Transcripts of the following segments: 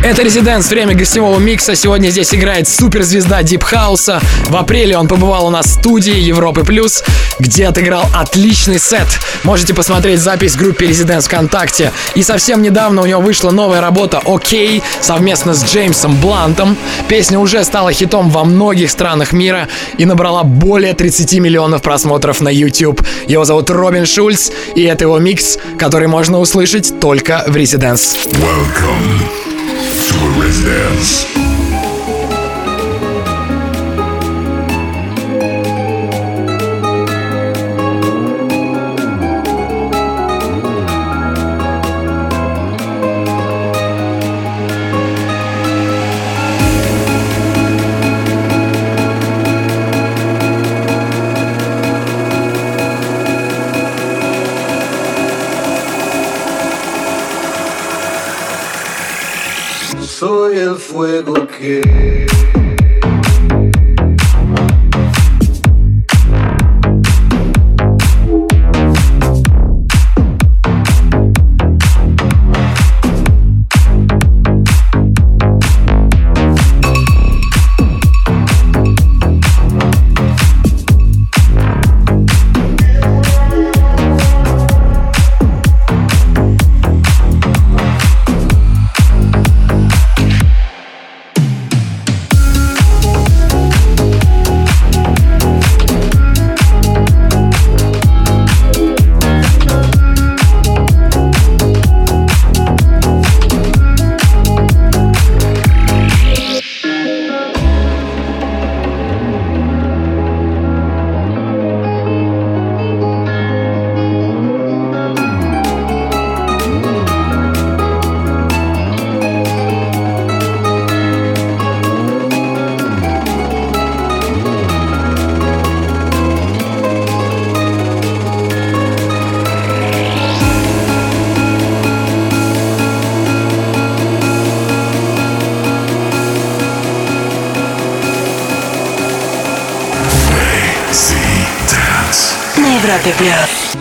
Это Резиденс, время гостевого микса. Сегодня здесь играет суперзвезда Дип Хауса. В апреле он побывал у нас в студии Европы Плюс, где отыграл отличный сет. Можете посмотреть запись в группе Резиденс ВКонтакте. И совсем недавно у него вышла новая работа «Окей» совместно с Джеймсом Блантом. Песня уже стала хитом во многих странах мира и набрала более 30 миллионов просмотров на YouTube. Его зовут Робин Шульц, и это его микс, который можно услышать только в Резиденс. Welcome to a residence.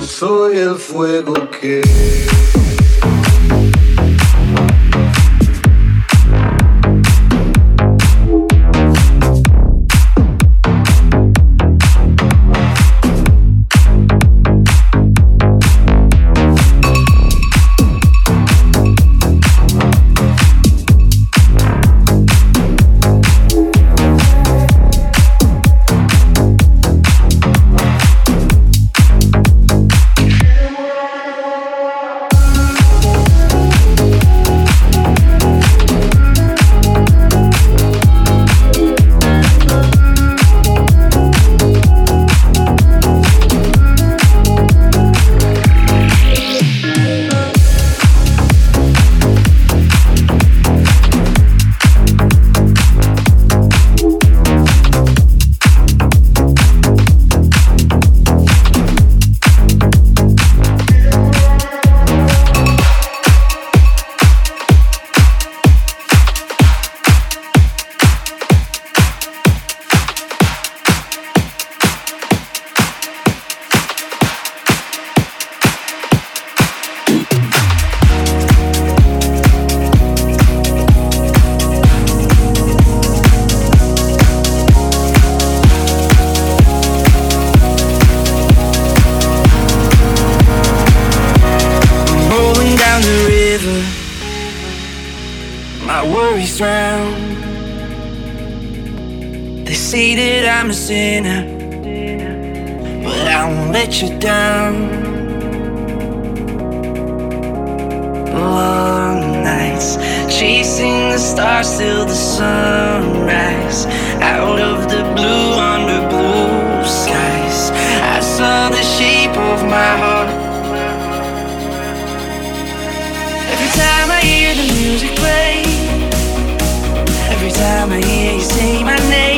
Soy el fuego. The stars till the sunrise. Out of the blue, under blue skies, I saw the shape of my heart. Every time I hear the music play, every time I hear you say my name,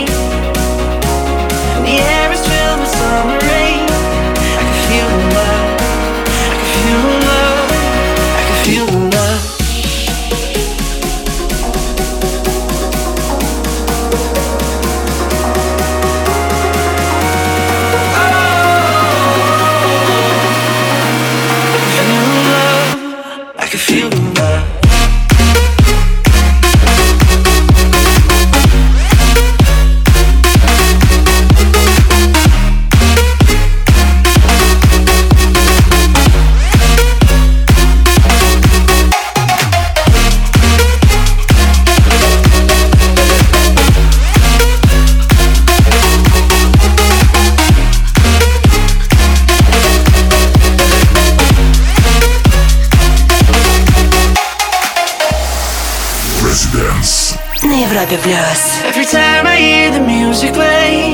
Every time I hear the music play,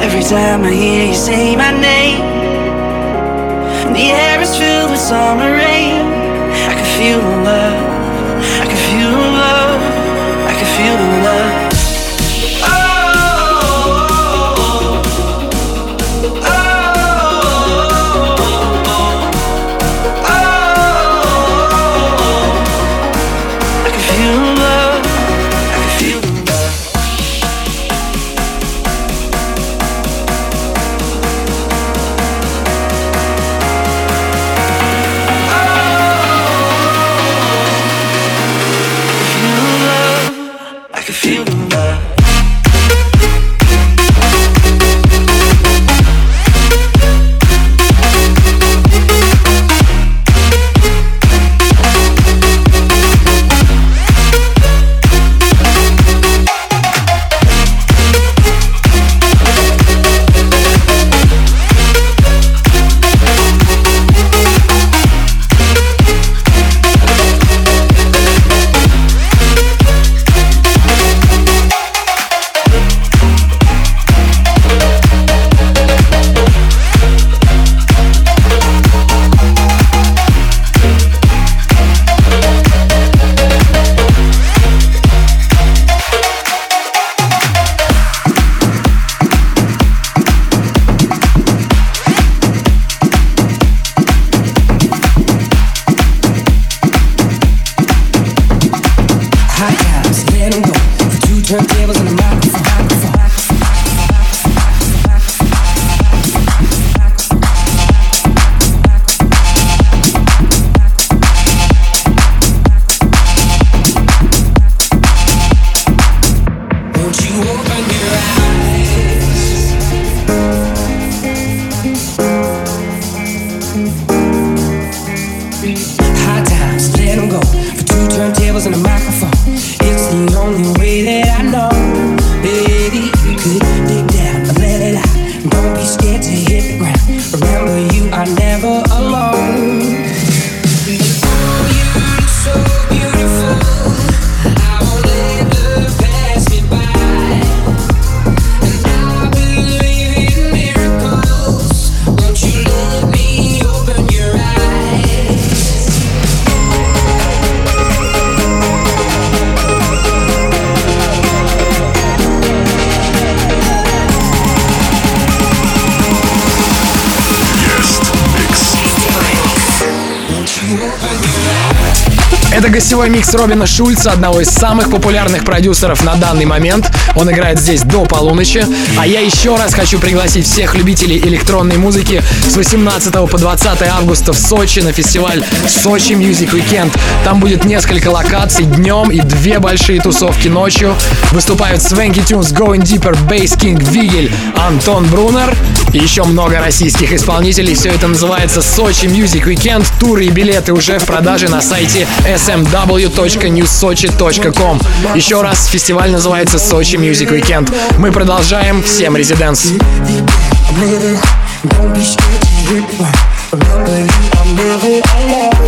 every time I hear you say my Turntables in the mouth. Mix. Робина Шульца, одного из самых популярных продюсеров на данный момент. Он играет здесь до полуночи. А я еще раз хочу пригласить всех любителей электронной музыки с 18 по 20 августа в Сочи на фестиваль Сочи Music Weekend. Там будет несколько локаций днем и две большие тусовки ночью. Выступают Swanky Tunes, Going Deeper, Bass King, Вигель, Антон Брунер и еще много российских исполнителей. Все это называется Сочи Music Weekend. Туры и билеты уже в продаже на сайте smw.newsochi.com. Еще раз, фестиваль называется Сочи Music Weekend. Мы продолжаем. Всем резиденс. Don't be scared to hit the ground. Remember you are never alone.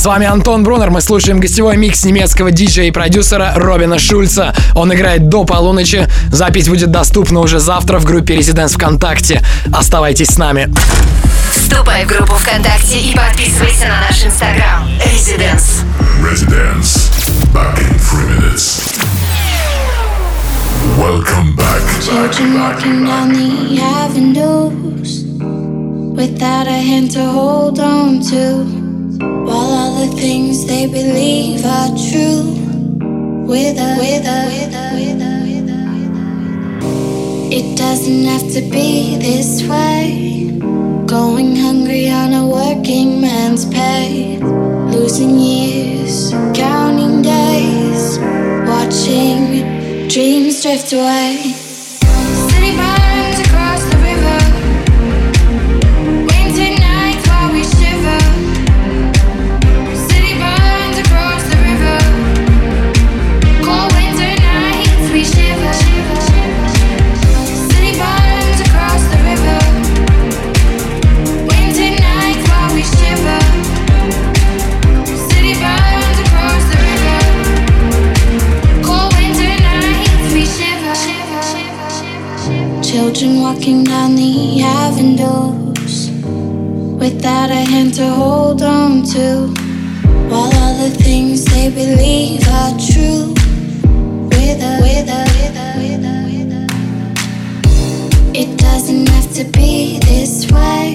С вами Антон Брунер, мы слушаем гостевой микс немецкого диджея и продюсера Робина Шульца. Он играет до полуночи. Запись будет доступна уже завтра в группе Residents ВКонтакте. Оставайтесь с нами. Вступай в группу ВКонтакте и подписывайся на наш инстаграм. Residence. Residence. Back in three minutes. Welcome back. Children walking down the avenues without a hand to hold on to, while all the things they believe are true. With a, with a, with a, with a, with a. It doesn't have to be this way. Going hungry on a working man's pay, losing years, counting days, watching dreams drift away. To hold on to, while all the things they believe are true. With a, with a, with a, with a, with a. It doesn't have to be this way.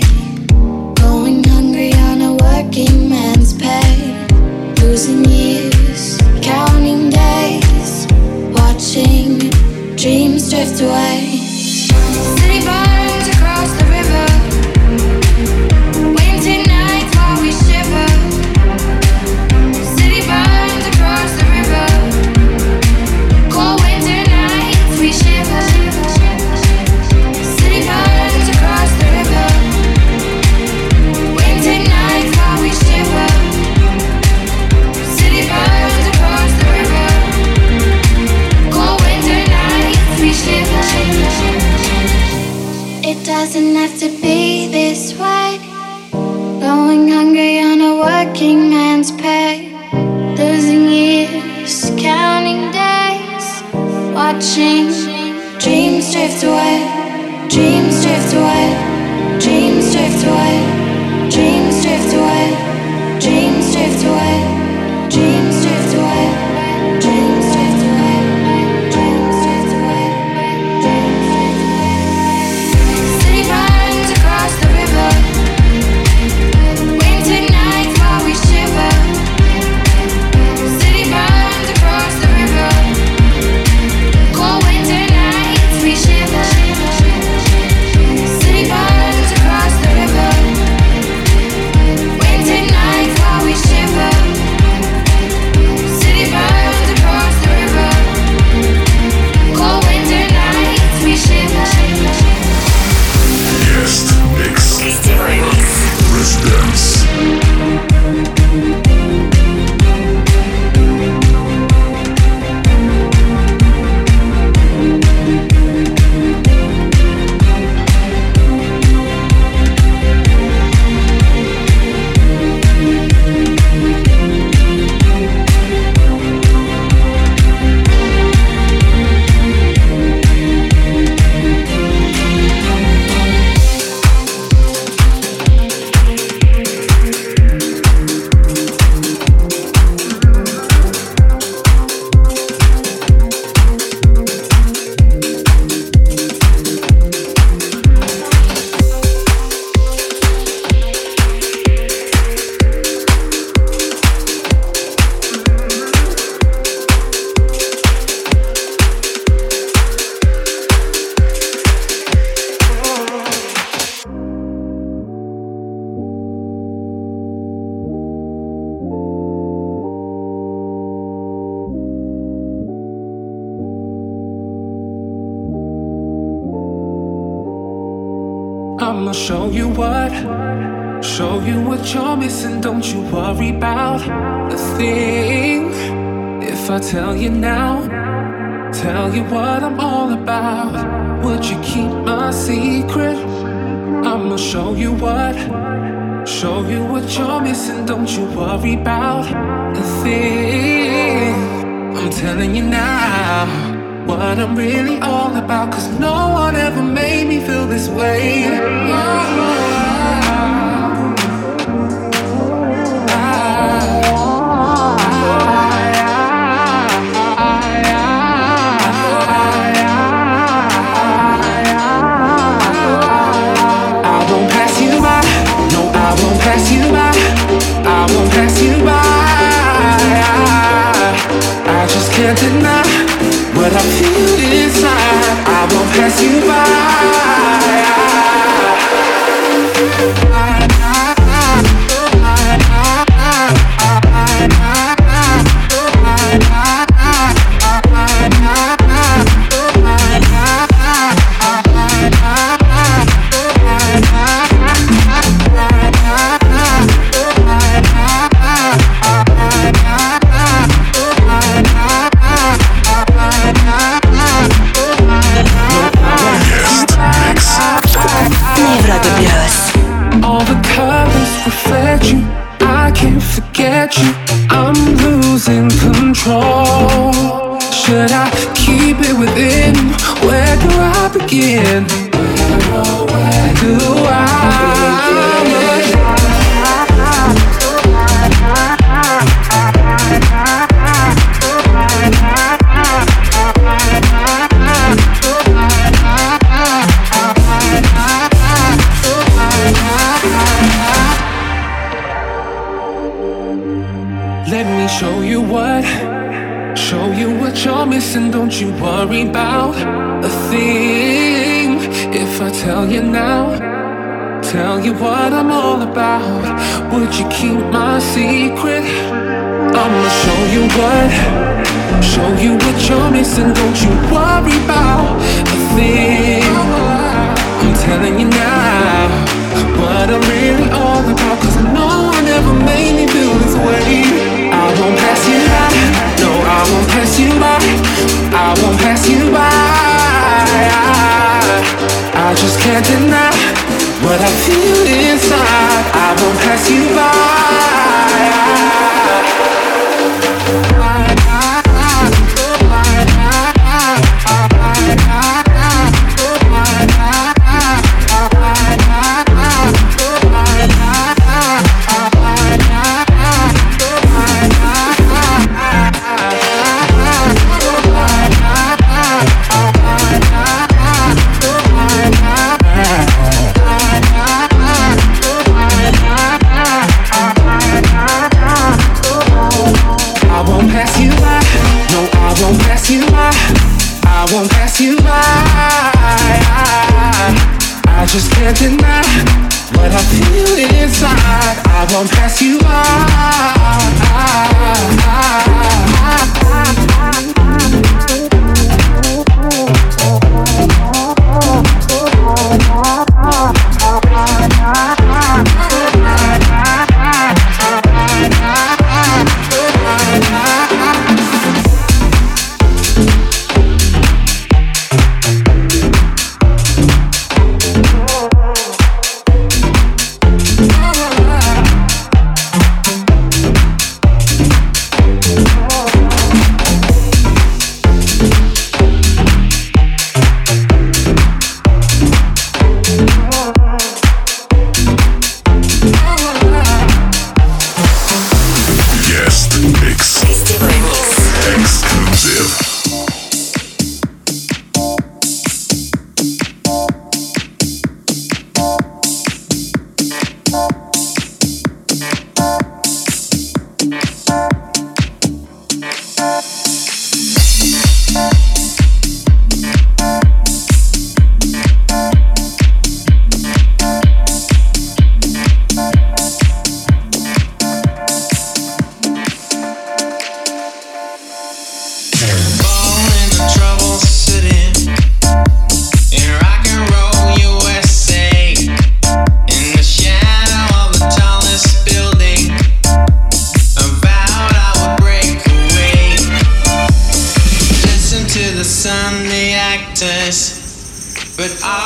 Going hungry on a working man's pay, losing years, counting days, watching dreams drift away. To be you what you're missing. Don't you worry about a thing. If I tell you now, tell you what I'm all about, would you keep my secret? I'ma show you what, show you what you're missing. Don't you worry about a thing. I'm telling you now what I'm really all about. Cause no one ever made me feel this way. I won't pass you by. No, I won't pass you by. I won't pass you by. I just can't deny what I feel inside. I won't pass you I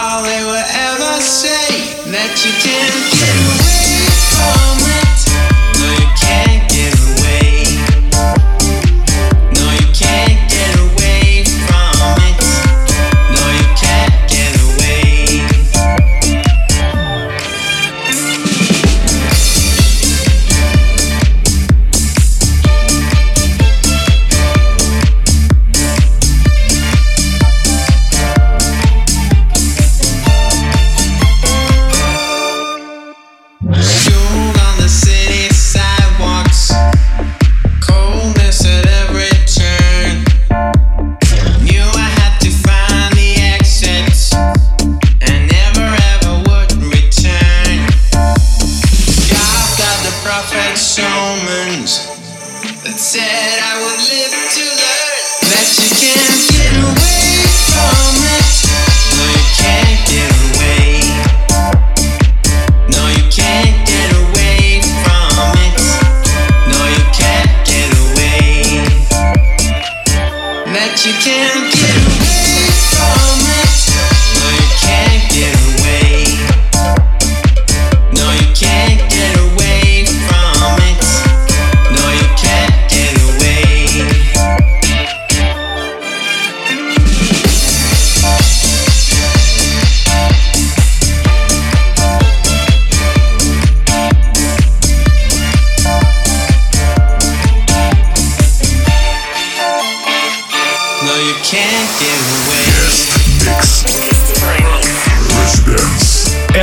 all they will ever say that you didn't do.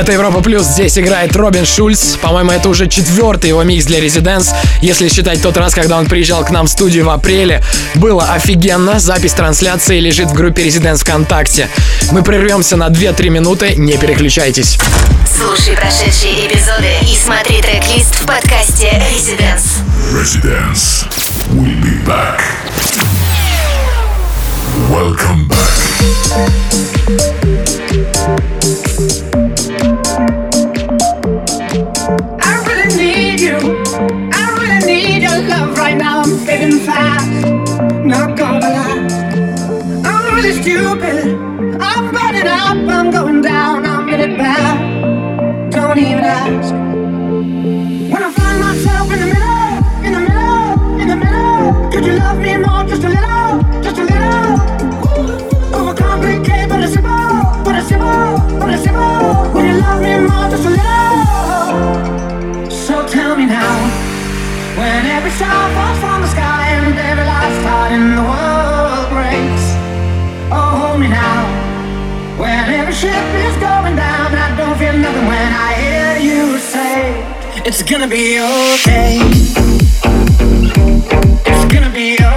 Это Европа Плюс, здесь играет Робин Шульц. По-моему, это уже четвертый его микс для Резиденс. Если считать тот раз, когда он приезжал к нам в студию в апреле, было офигенно. Запись трансляции лежит в группе Резиденс ВКонтакте. Мы прервемся на 2-3 минуты, не переключайтесь. Слушай прошедшие эпизоды и смотри трек-лист в подкасте Residence. Residence. We'll be back. Welcome back. the world breaks. Oh, hold me now. When every ship is going down, I don't feel nothing when I hear you say, It's gonna be okay. It's gonna be okay.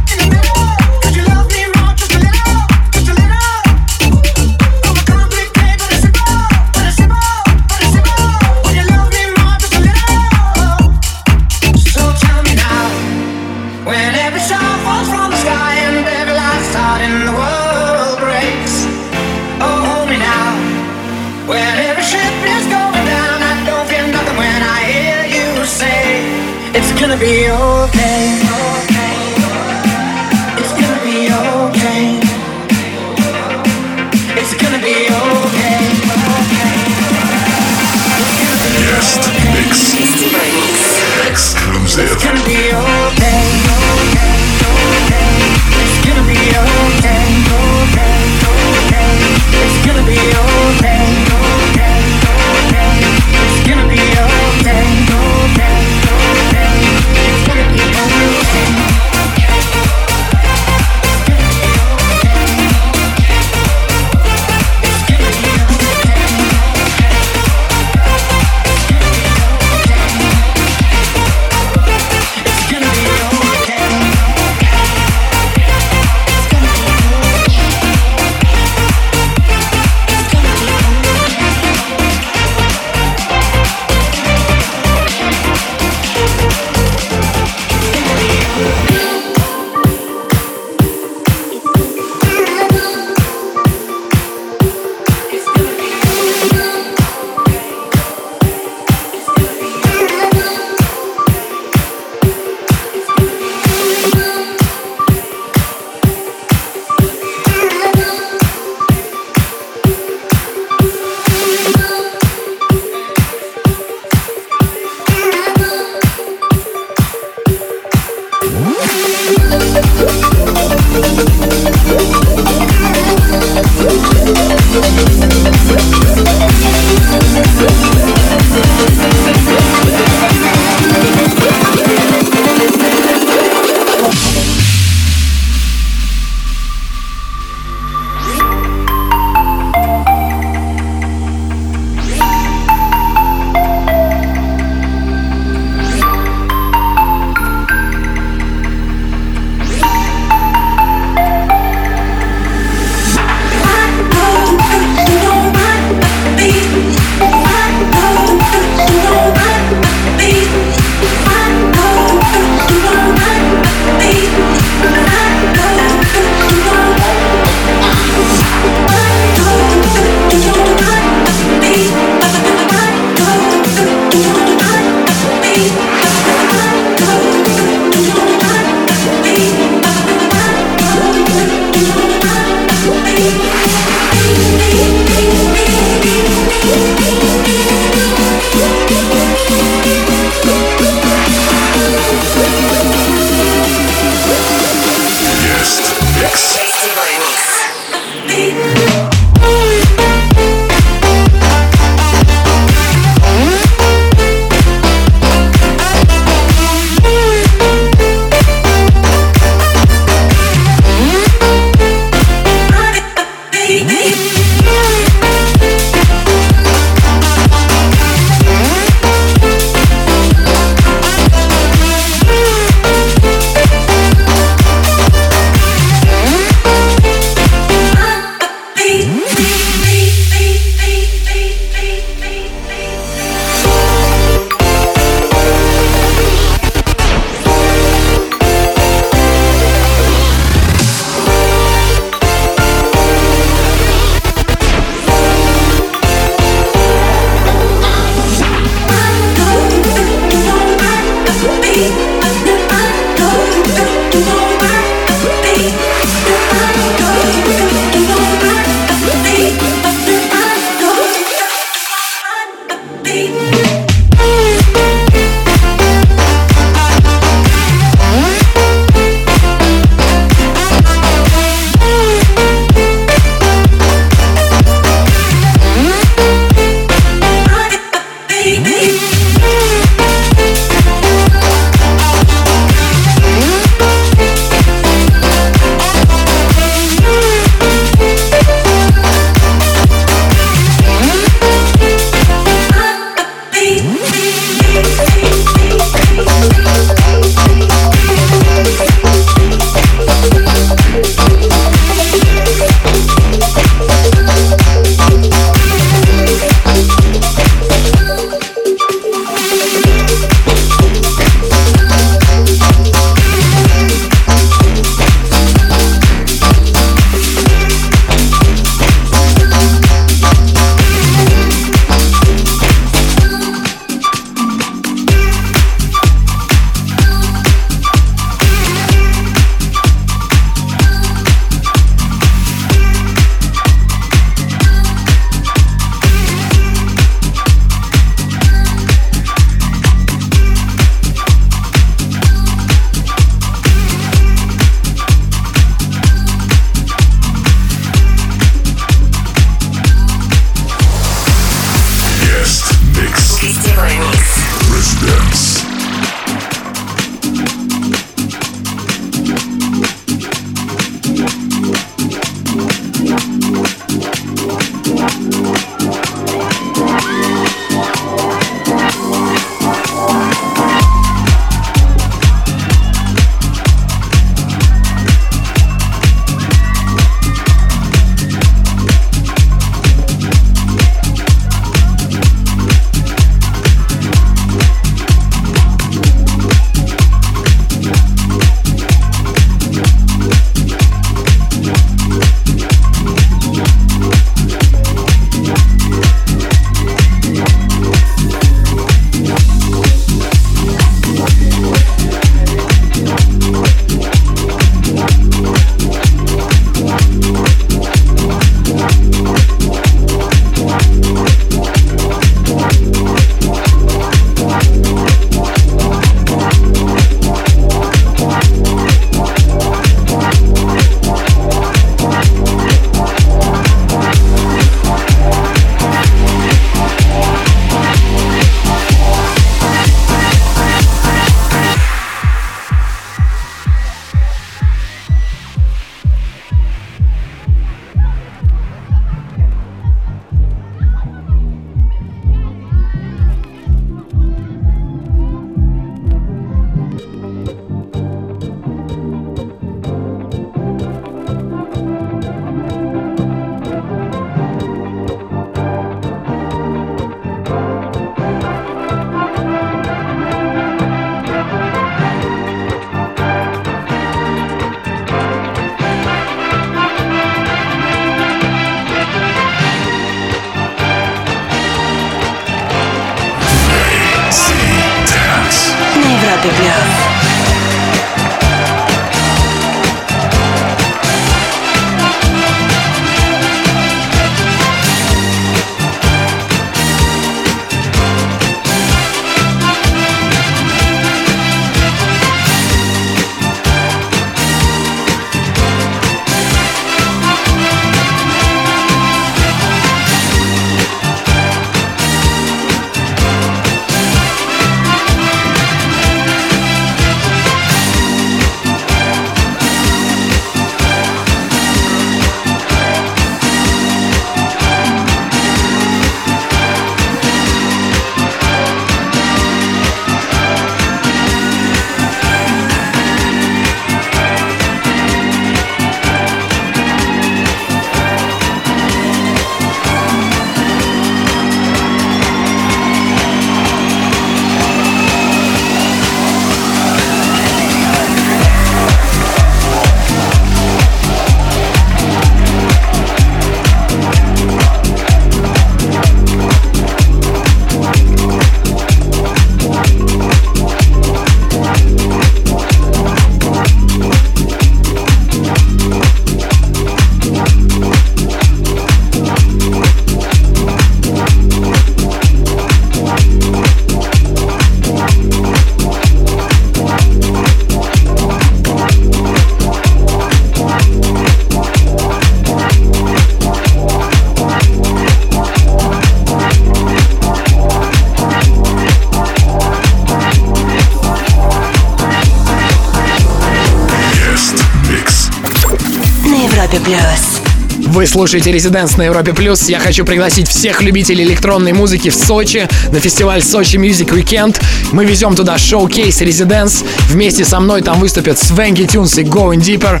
Слушаете «Резиденс» на Европе+. плюс. Я хочу пригласить всех любителей электронной музыки в Сочи на фестиваль Сочи Music Weekend. Мы везем туда шоу-кейс «Резиденс». Вместе со мной там выступят Свенги Тюнс и Going Deeper.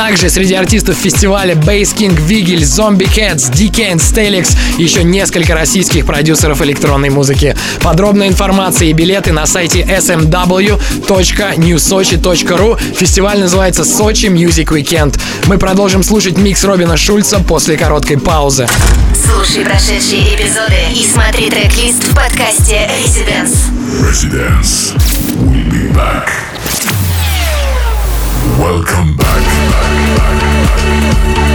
Также среди артистов фестиваля Bass King, Вигель, Zombie Cats, DK and Stelix и еще несколько российских продюсеров электронной музыки. Подробная информация и билеты на сайте smw.newsochi.ru. Фестиваль называется Сочи Music Weekend. Мы продолжим слушать микс Робина Шульца после короткой паузы. Слушай прошедшие эпизоды и смотри трек-лист в подкасте Residence. Residence. We'll be back. Welcome back. back, back, back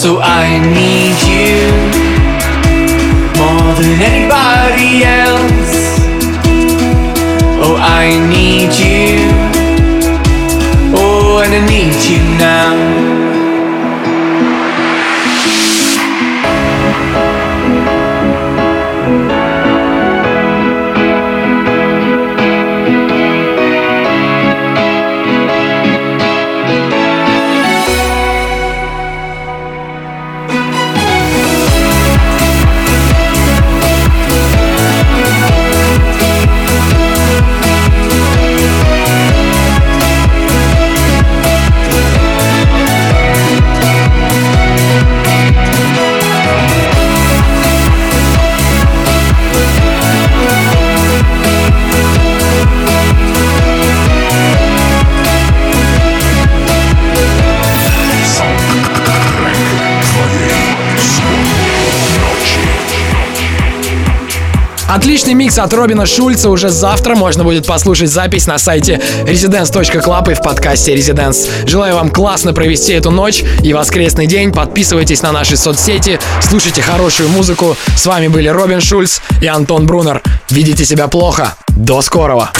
So I need you more than anybody else. Oh, I need you. Отличный микс от Робина Шульца. Уже завтра можно будет послушать запись на сайте residence.club и в подкасте Residence. Желаю вам классно провести эту ночь и воскресный день. Подписывайтесь на наши соцсети, слушайте хорошую музыку. С вами были Робин Шульц и Антон Брунер. Видите себя плохо. До скорого.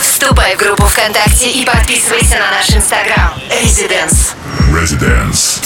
Вступай в группу ВКонтакте и подписывайся на наш инстаграм. Residence. Residence.